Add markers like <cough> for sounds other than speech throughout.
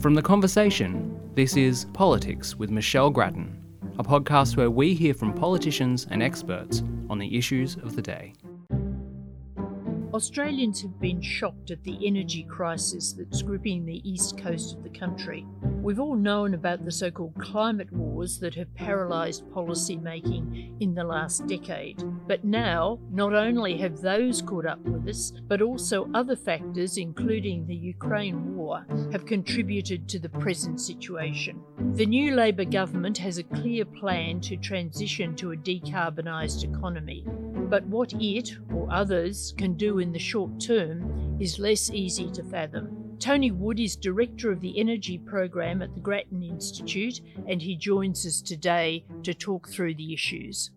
From The Conversation, this is Politics with Michelle Grattan, a podcast where we hear from politicians and experts on the issues of the day. Australians have been shocked at the energy crisis that's gripping the east coast of the country. We've all known about the so called climate that have paralysed policy making in the last decade. But now, not only have those caught up with us, but also other factors, including the Ukraine war, have contributed to the present situation. The new Labor government has a clear plan to transition to a decarbonised economy. But what it or others can do in the short term is less easy to fathom. Tony Wood is Director of the Energy Program at the Grattan Institute, and he joins us today to talk through the issues.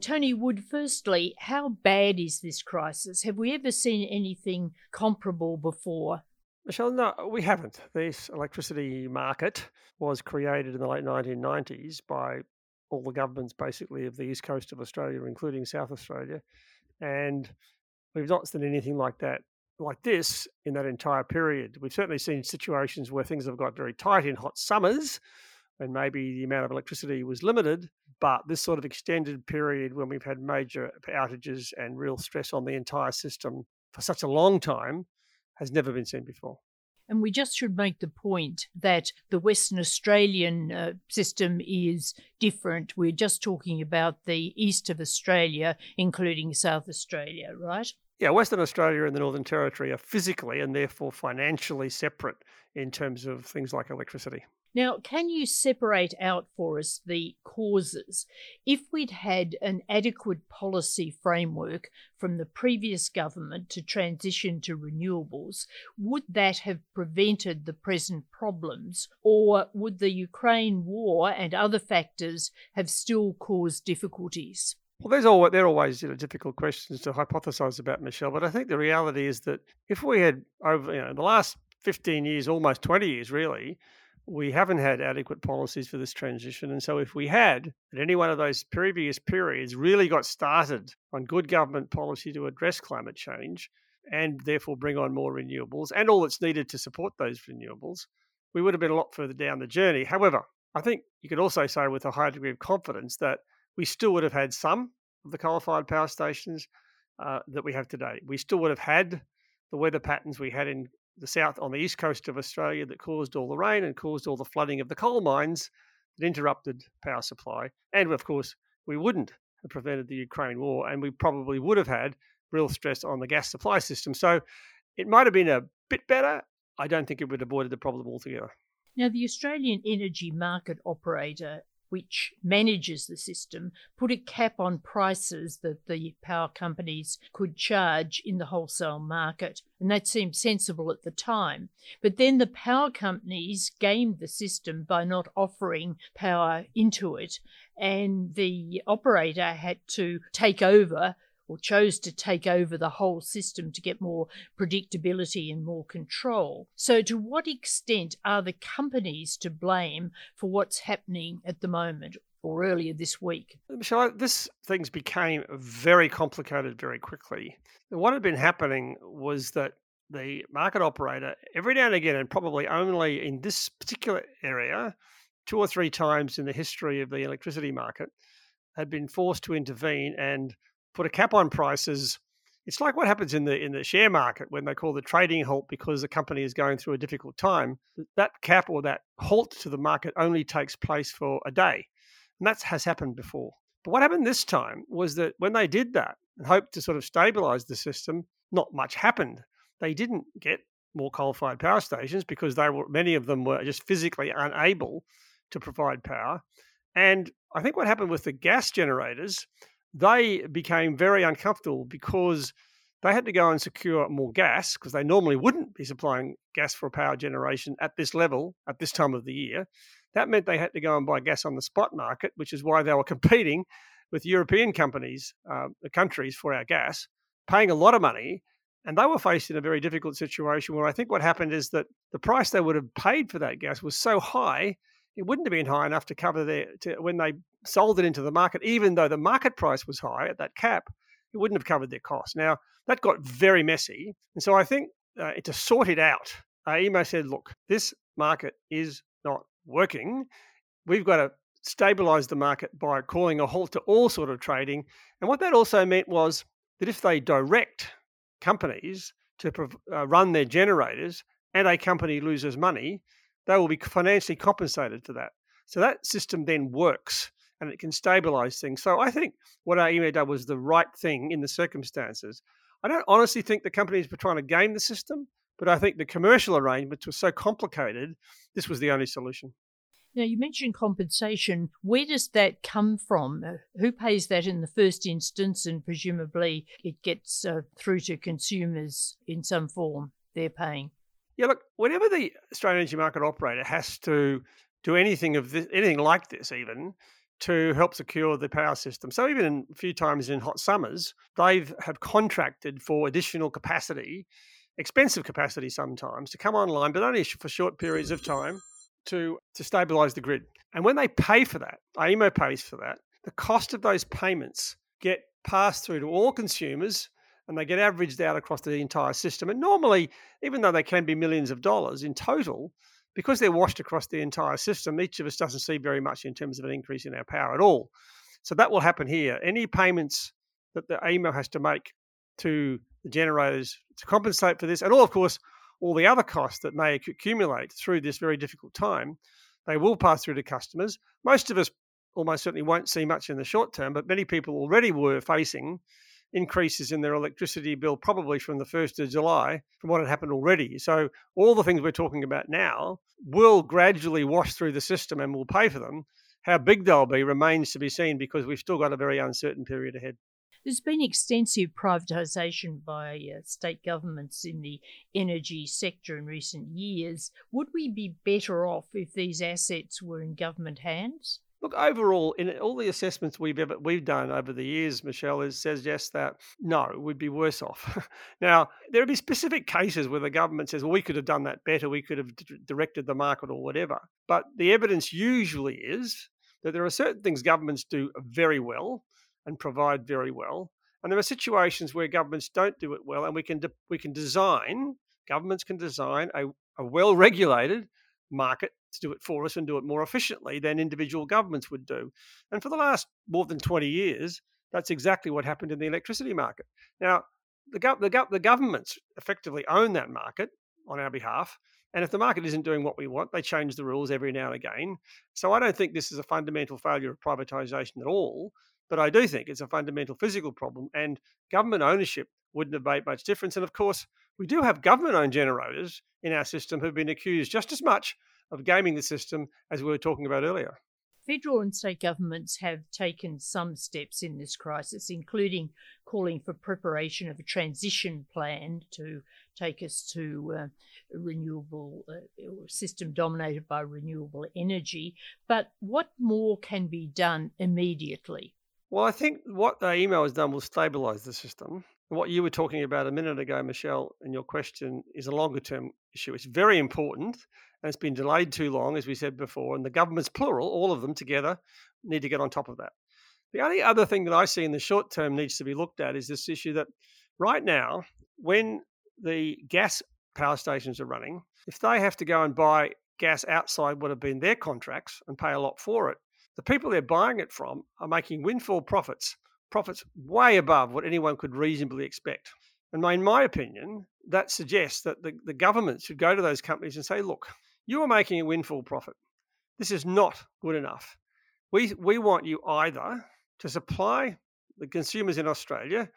Tony Wood, firstly, how bad is this crisis? Have we ever seen anything comparable before? Michelle, no, we haven't. This electricity market was created in the late 1990s by all the governments basically of the east coast of Australia, including South Australia. And we've not seen anything like that like this in that entire period. We've certainly seen situations where things have got very tight in hot summers when maybe the amount of electricity was limited, but this sort of extended period when we've had major outages and real stress on the entire system for such a long time has never been seen before. And we just should make the point that the Western Australian uh, system is different. We're just talking about the east of Australia, including South Australia, right? Yeah, Western Australia and the Northern Territory are physically and therefore financially separate in terms of things like electricity. Now, can you separate out for us the causes? If we'd had an adequate policy framework from the previous government to transition to renewables, would that have prevented the present problems? Or would the Ukraine war and other factors have still caused difficulties? Well, there's always they're always you know difficult questions to hypothesize about, Michelle. But I think the reality is that if we had over you know the last 15 years, almost 20 years, really, we haven't had adequate policies for this transition. And so, if we had, at any one of those previous periods, really got started on good government policy to address climate change and therefore bring on more renewables and all that's needed to support those renewables, we would have been a lot further down the journey. However, I think you could also say with a high degree of confidence that we still would have had some of the coal fired power stations uh, that we have today. We still would have had the weather patterns we had in the south on the east coast of Australia that caused all the rain and caused all the flooding of the coal mines that interrupted power supply. And of course, we wouldn't have prevented the Ukraine war, and we probably would have had real stress on the gas supply system. So it might have been a bit better. I don't think it would have avoided the problem altogether. Now, the Australian Energy Market Operator which manages the system, put a cap on prices that the power companies could charge in the wholesale market. And that seemed sensible at the time. But then the power companies gamed the system by not offering power into it. And the operator had to take over or chose to take over the whole system to get more predictability and more control. So, to what extent are the companies to blame for what's happening at the moment? Or earlier this week. Michelle, this things became very complicated very quickly. What had been happening was that the market operator, every now and again, and probably only in this particular area, two or three times in the history of the electricity market, had been forced to intervene and put a cap on prices. It's like what happens in the in the share market when they call the trading halt because the company is going through a difficult time. That cap or that halt to the market only takes place for a day, and that has happened before. But what happened this time was that when they did that and hoped to sort of stabilize the system, not much happened. They didn't get more coal-fired power stations because they were many of them were just physically unable to provide power. And I think what happened with the gas generators they became very uncomfortable because they had to go and secure more gas because they normally wouldn't be supplying gas for power generation at this level at this time of the year. That meant they had to go and buy gas on the spot market, which is why they were <laughs> competing with European companies, uh, the countries for our gas, paying a lot of money. And they were faced in a very difficult situation where I think what happened is that the price they would have paid for that gas was so high it wouldn't have been high enough to cover their to, when they sold it into the market, even though the market price was high at that cap, it wouldn't have covered their costs. Now that got very messy, and so I think uh, to sort it out, uh, AEMO said, "Look, this market is not working. We've got to stabilize the market by calling a halt to all sort of trading. And what that also meant was that if they direct companies to uh, run their generators and a company loses money, they will be financially compensated for that. So that system then works and it can stabilize things. So I think what AEMO did was the right thing in the circumstances. I don't honestly think the companies were trying to game the system, but I think the commercial arrangements were so complicated, this was the only solution. Now, you mentioned compensation. Where does that come from? Uh, who pays that in the first instance? And presumably it gets uh, through to consumers in some form. They're paying. Yeah, look, whenever the Australian energy market operator has to do anything of this, anything like this, even to help secure the power system. So even a few times in hot summers, they've have contracted for additional capacity, expensive capacity sometimes, to come online, but only for short periods of time to to stabilize the grid. And when they pay for that, AEMO pays for that. The cost of those payments get passed through to all consumers and they get averaged out across the entire system. And normally, even though they can be millions of dollars in total, because they're washed across the entire system, each of us doesn't see very much in terms of an increase in our power at all. So that will happen here. Any payments that the AEMO has to make to the generators to compensate for this, and all, of course, all the other costs that may accumulate through this very difficult time, they will pass through to customers. Most of us almost certainly won't see much in the short term, but many people already were facing increases in their electricity bill probably from the 1st of July from what had happened already. So, all the things we're talking about now will gradually wash through the system and we'll pay for them. How big they'll be remains to be seen because we've still got a very uncertain period ahead. There's been extensive privatisation by uh, state governments in the energy sector in recent years. Would we be better off if these assets were in government hands? Look, overall, in all the assessments we've ever we've done over the years, Michelle is says yes that no, we'd be worse off. <laughs> now there would be specific cases where the government says, "Well, we could have done that better. We could have d- directed the market or whatever." But the evidence usually is that there are certain things governments do very well and provide very well, and there are situations where governments don't do it well, and we can de- we can design governments can design a, a well regulated market to do it for us and do it more efficiently than individual governments would do. And for the last more than 20 years, that's exactly what happened in the electricity market. Now, the, the, the governments effectively own that market on our behalf. And if the market isn't doing what we want, they change the rules every now and again. So I don't think this is a fundamental failure of privatisation at all. But I do think it's a fundamental physical problem. And government ownership wouldn't have made much difference. And of course, we do have government owned generators in our system who've been accused just as much of gaming the system as we were talking about earlier. Federal and state governments have taken some steps in this crisis, including calling for preparation of a transition plan to take us to uh, a renewable uh, system dominated by renewable energy. But what more can be done immediately? Well, I think what the AEMO has done will stabilise the system. What you were talking about a minute ago, Michelle, in your question is a longer term issue. It's very important and it's been delayed too long, as we said before. And the governments, plural, all of them together, need to get on top of that. The only other thing that I see in the short term needs to be looked at is this issue that right now, when the gas power stations are running, if they have to go and buy gas outside what have been their contracts and pay a lot for it, the people they're buying it from are making windfall profits, profits way above what anyone could reasonably expect. And in my opinion, that suggests that the, the government should go to those companies and say, look, you are making a windfall profit. This is not good enough. We, we want you either to supply the consumers in Australia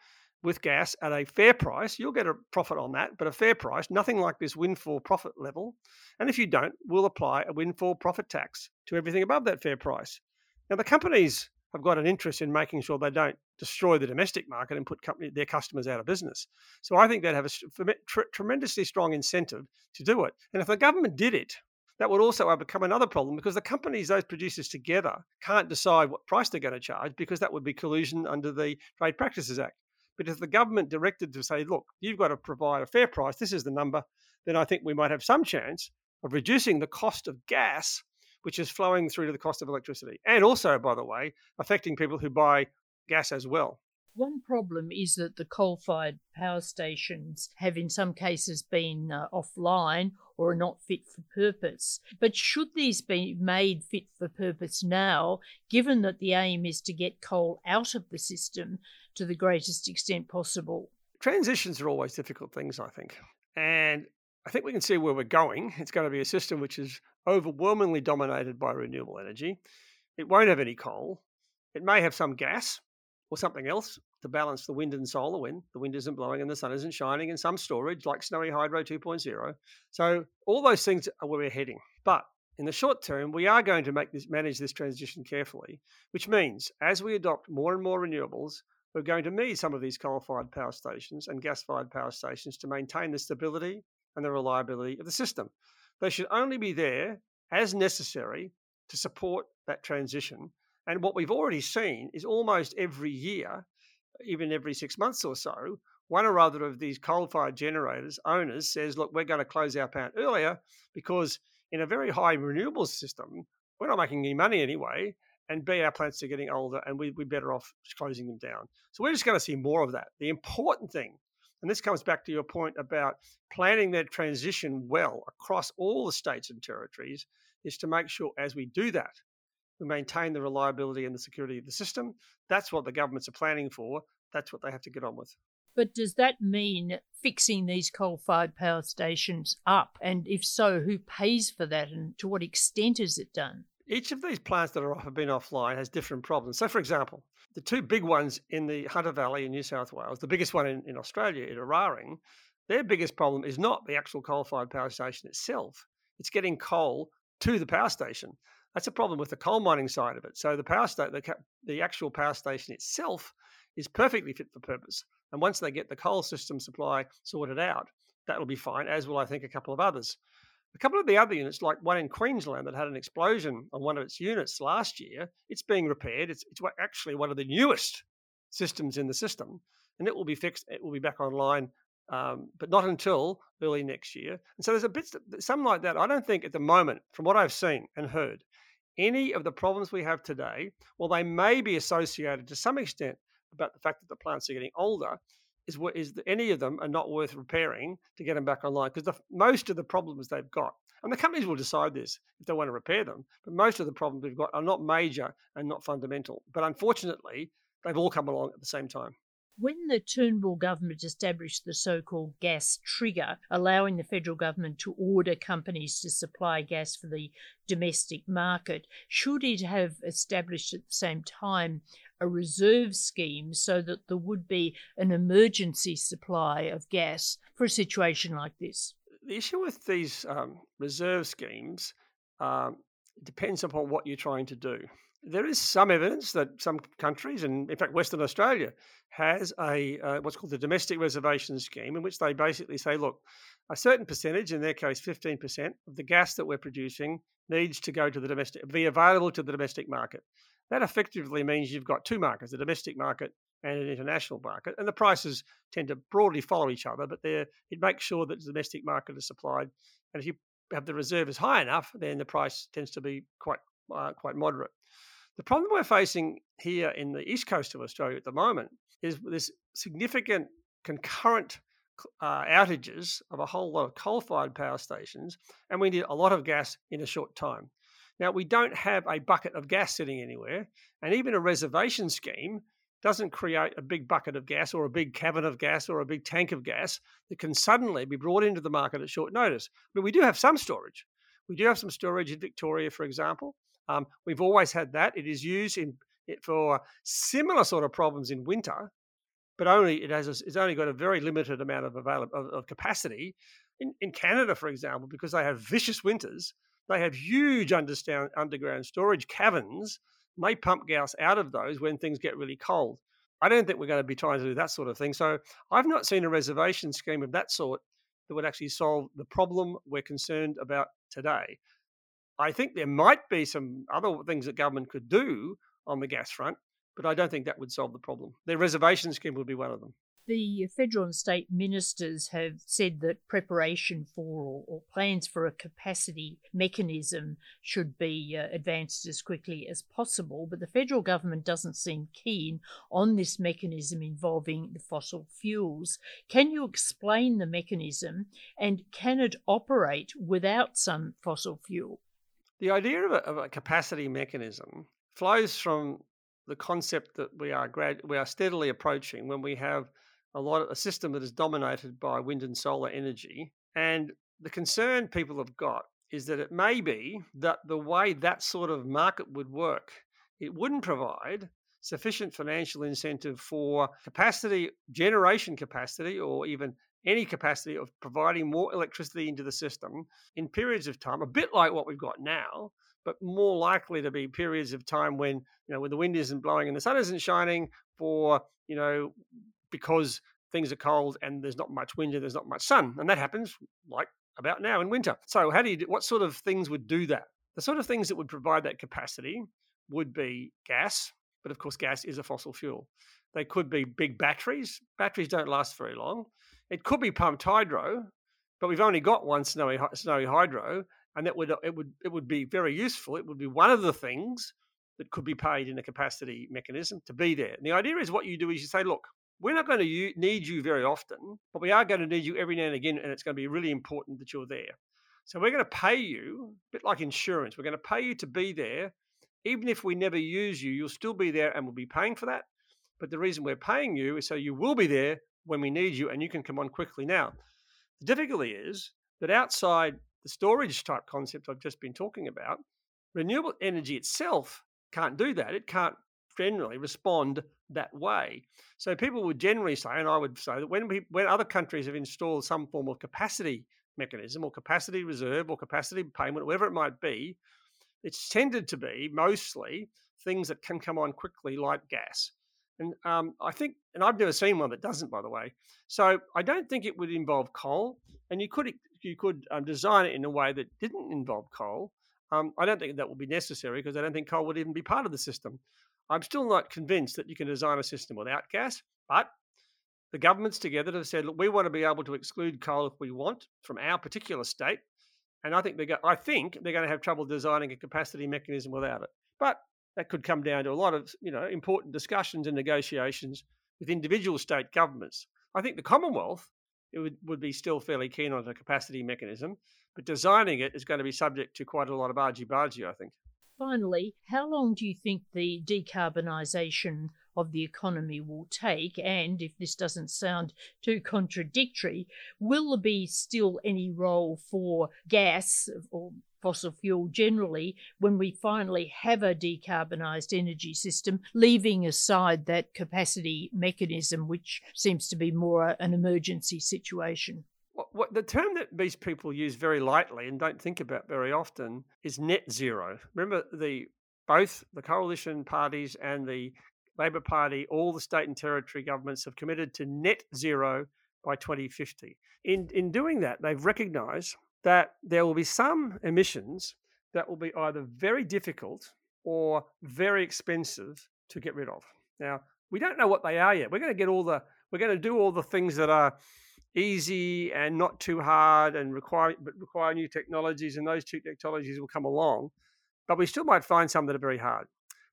with gas at a fair price. You'll get a profit on that, but a fair price, nothing like this windfall profit level. And if you don't, we'll apply a windfall profit tax to everything above that fair price. Now, the companies have got an interest in making sure they don't destroy the domestic market and put company, their customers out of business. So I think they'd have a tr- tremendously strong incentive to do it. And if the government did it, that would also become another problem because the companies, those producers together, can't decide what price they're going to charge because that would be collusion under the Trade Practices Act. But if the government directed to say, look, you've got to provide a fair price, this is the number, then I think we might have some chance of reducing the cost of gas which is flowing through to the cost of electricity. And also, by the way, affecting people who buy gas as well. One problem is that the coal fired power stations have, in some cases, been uh, offline or are not fit for purpose. But should these be made fit for purpose now, given that the aim is to get coal out of the system to the greatest extent possible? Transitions are always difficult things, I think. And I think we can see where we're going. It's going to be a system which is overwhelmingly dominated by renewable energy. It won't have any coal. It may have some gas, or something else to balance the wind and solar when the wind isn't blowing and the sun isn't shining, and some storage like Snowy Hydro 2.0. So all those things are where we're heading. But in the short term, we are going to make this manage this transition carefully, which means as we adopt more and more renewables, we're going to need some of these coal-fired power stations and gas-fired power stations to maintain the stability and the reliability of the system. They should only be there as necessary to support that transition and what we've already seen is almost every year, even every six months or so, one or other of these coal fired generators owners says, look, we're going to close our plant earlier because in a very high renewables system, we're not making any money anyway. And B, our plants are getting older and we, we're better off closing them down. So we're just going to see more of that. The important thing, and this comes back to your point about planning that transition well across all the states and territories, is to make sure as we do that, we maintain the reliability and the security of the system. That's what the governments are planning for. That's what they have to get on with. But does that mean fixing these coal fired power stations up? And if so, who pays for that and to what extent is it done? Each of these plants that are, have been offline has different problems. So, for example, the two big ones in the Hunter Valley in New South Wales, the biggest one in, in Australia, at Eraring, their biggest problem is not the actual coal fired power station itself, it's getting coal to the power station. That's a problem with the coal mining side of it. So the power station, the, the actual power station itself is perfectly fit for purpose. And once they get the coal system supply sorted out, that'll be fine, as will, I think, a couple of others. A couple of the other units, like one in Queensland that had an explosion on one of its units last year, it's being repaired. It's, it's actually one of the newest systems in the system, and it will be fixed. It will be back online, um, but not until early next year. And so there's a bit, something like that. I don't think at the moment, from what I've seen and heard, any of the problems we have today, well, they may be associated to some extent about the fact that the plants are getting older, is what is any of them are not worth repairing to get them back online because most of the problems they've got, and the companies will decide this if they want to repair them, but most of the problems we've got are not major and not fundamental. But unfortunately, they've all come along at the same time. When the Turnbull government established the so called gas trigger, allowing the federal government to order companies to supply gas for the domestic market, should it have established at the same time a reserve scheme so that there would be an emergency supply of gas for a situation like this? The issue with these um, reserve schemes um, depends upon what you're trying to do there is some evidence that some countries, and in fact Western Australia, has a uh, what's called the domestic reservation scheme, in which they basically say, look, a certain percentage, in their case 15%, of the gas that we're producing needs to go to the domestic, be available to the domestic market. That effectively means you've got two markets, a domestic market and an international market, and the prices tend to broadly follow each other, but it makes sure that the domestic market is supplied. And if you have the reserve is high enough, then the price tends to be quite uh, quite moderate. The problem we're facing here in the east coast of Australia at the moment is this significant concurrent uh, outages of a whole lot of coal fired power stations, and we need a lot of gas in a short time. Now, we don't have a bucket of gas sitting anywhere, and even a reservation scheme doesn't create a big bucket of gas or a big cabin of gas or a big tank of gas that can suddenly be brought into the market at short notice. But we do have some storage. We do have some storage in Victoria, for example, um, we've always had that. It is used in for similar sort of problems in winter, but only it has a, it's only got a very limited amount of available of, of capacity. In, in Canada, for example, because they have vicious winters, they have huge underground underground storage caverns. And they pump gas out of those when things get really cold. I don't think we're going to be trying to do that sort of thing. So I've not seen a reservation scheme of that sort that would actually solve the problem we're concerned about today. I think there might be some other things that government could do on the gas front, but I don't think that would solve the problem. The reservation scheme would be one of them. The federal and state ministers have said that preparation for or, or plans for a capacity mechanism should be uh, advanced as quickly as possible, but the federal government doesn't seem keen on this mechanism involving the fossil fuels. Can you explain the mechanism and can it operate without some fossil fuel? The idea of a, of a capacity mechanism flows from the concept that we are grad, we are steadily approaching when we have a lot of a system that is dominated by wind and solar energy. And the concern people have got is that it may be that the way that sort of market would work, it wouldn't provide sufficient financial incentive for capacity, generation capacity, or even any capacity of providing more electricity into the system in periods of time, a bit like what we've got now, but more likely to be periods of time when you know when the wind isn't blowing and the sun isn't shining for you know because things are cold and there's not much wind and there's not much sun. And that happens like about now in winter. So, how do you do, what sort of things would do that? The sort of things that would provide that capacity would be gas, but of course, gas is a fossil fuel. They could be big batteries. Batteries don't last very long. It could be pumped hydro, but we've only got one snowy, snowy hydro, and that would uh, it would it would be very useful. It would be one of the things that could be paid in a capacity mechanism to be there. And the idea is what you do is you say, look, we're not going to need you very often, but we are going to need you every now and again, and it's going to be really important that you're there. So we're going to pay you, a bit like insurance, we're going to pay you to be there. Even if we never use you, you'll still be there and we'll be paying for that. But the reason we're paying you is so you will be there when we need you and you can come on quickly. Now, the difficulty is that outside the storage type concept I've just been talking about, renewable energy itself can't do that. It can't generally respond that way. So people would generally say, and I would say that when we, when other countries have installed some form of capacity mechanism or capacity reserve or capacity payment, whatever it might be, it's tended to be mostly things that can come on quickly, like gas. And um, I think, and I've never seen one that doesn't, by the way. So I don't think it would involve coal, and you could you could um, design it in a way that didn't involve coal. Um, I don't think that will be necessary because I don't think coal would even be part of the system. I'm still not convinced that you can design a system without gas, but the governments together have said, look, we want to be able to exclude coal if we want from our particular state. And I think they go, I think they're going to have trouble designing a capacity mechanism without it. But that could come down to a lot of you know important discussions and negotiations with individual state governments. I think the Commonwealth would, would be still fairly keen on a capacity mechanism, but designing it is going to be subject to quite a lot of argy bargy, I think. Finally, how long do you think the decarbonisation of the economy will take? And if this doesn't sound too contradictory, will there be still any role for gas or fossil fuel generally when we finally have a decarbonised energy system, leaving aside that capacity mechanism, which seems to be more an emergency situation? What, what, the term that these people use very lightly and don't think about very often is net zero. Remember, the both the coalition parties and the Labor Party, all the state and territory governments have committed to net zero by 2050. In in doing that, they've recognised that there will be some emissions that will be either very difficult or very expensive to get rid of. Now, we don't know what they are yet. We're going to get all the we're going to do all the things that are easy and not too hard and require but require new technologies and those two technologies will come along but we still might find some that are very hard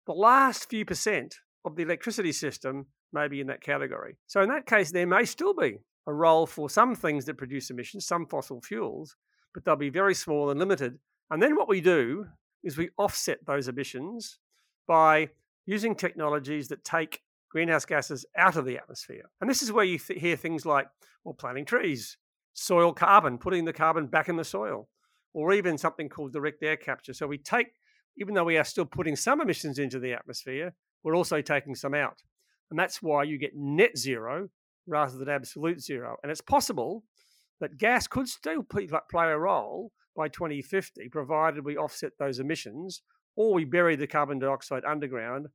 the last few percent of the electricity system may be in that category so in that case there may still be a role for some things that produce emissions some fossil fuels but they'll be very small and limited and then what we do is we offset those emissions by using technologies that take greenhouse gases out of the atmosphere. And this is where you th- hear things like, well, planting trees, soil carbon, putting the carbon back in the soil, or even something called direct air capture. So we take, even though we are still putting some emissions into the atmosphere, we're also taking some out. And that's why you get net zero rather than absolute zero. And it's possible that gas could still play a role by 2050, provided we offset those emissions or we bury the carbon dioxide underground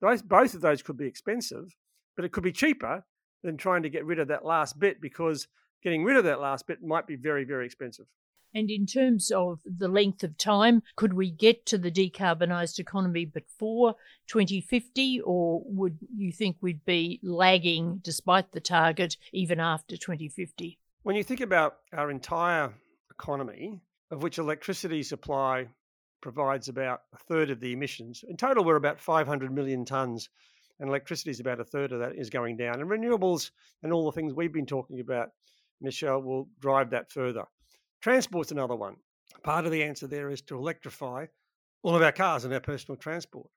both of those could be expensive, but it could be cheaper than trying to get rid of that last bit because getting rid of that last bit might be very, very expensive. And in terms of the length of time, could we get to the decarbonised economy before 2050, or would you think we'd be lagging despite the target even after 2050? When you think about our entire economy, of which electricity supply provides about a third of the emissions, in total, we're about 500 million tonnes, and electricity is about a third of that is going down. And renewables and all the things we've been talking about, Michelle, will drive that further. Transport's another one. Part of the answer there is to electrify all of our cars and our personal transport.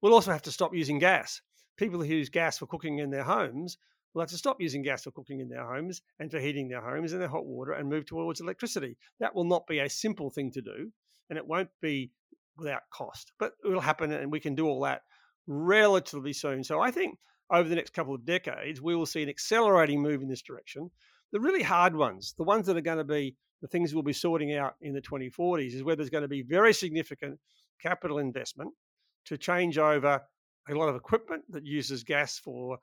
We'll also have to stop using gas. People who use gas for cooking in their homes will have to stop using gas for cooking in their homes and for heating their homes and their hot water and move towards electricity. That will not be a simple thing to do and it won't be without cost, but it will happen and we can do all that relatively soon. So I think over the next couple of decades, we will see an accelerating move in this direction. The really hard ones, the ones that are going to be the things we'll be sorting out in the 2040s is where there's going to be very significant capital investment to change over a lot of equipment that uses gas for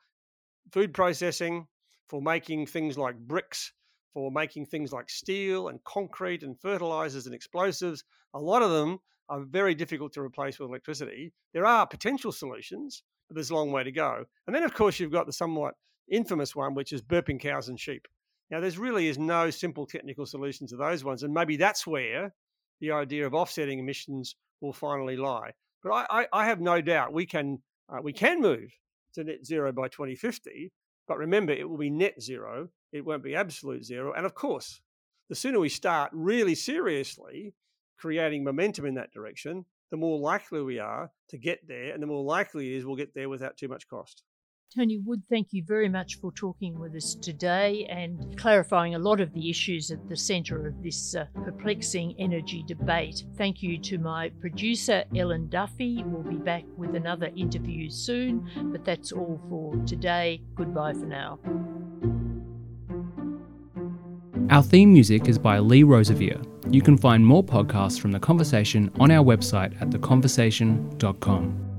food processing, for making things like bricks, for making things like steel and concrete and fertilizers and explosives. A lot of them are very difficult to replace with electricity. There are potential solutions, but there's a long way to go. And then, of course, you've got the somewhat infamous one, which is burping cows and sheep. Now, there's really is no simple technical solution to those ones, and maybe that's where the idea of offsetting emissions will finally lie. But I, I, I have no doubt we can uh, we can move to net zero by 2050. But remember, it will be net zero. It won't be absolute zero. And of course, the sooner we start really seriously creating momentum in that direction, the more likely we are to get there, and the more likely it is we'll get there without too much cost. Tony Wood, thank you very much for talking with us today and clarifying a lot of the issues at the centre of this uh, perplexing energy debate. Thank you to my producer, Ellen Duffy. We'll be back with another interview soon, but that's all for today. Goodbye for now. Our theme music is by Lee Rosevere. You can find more podcasts from The Conversation on our website at theconversation.com.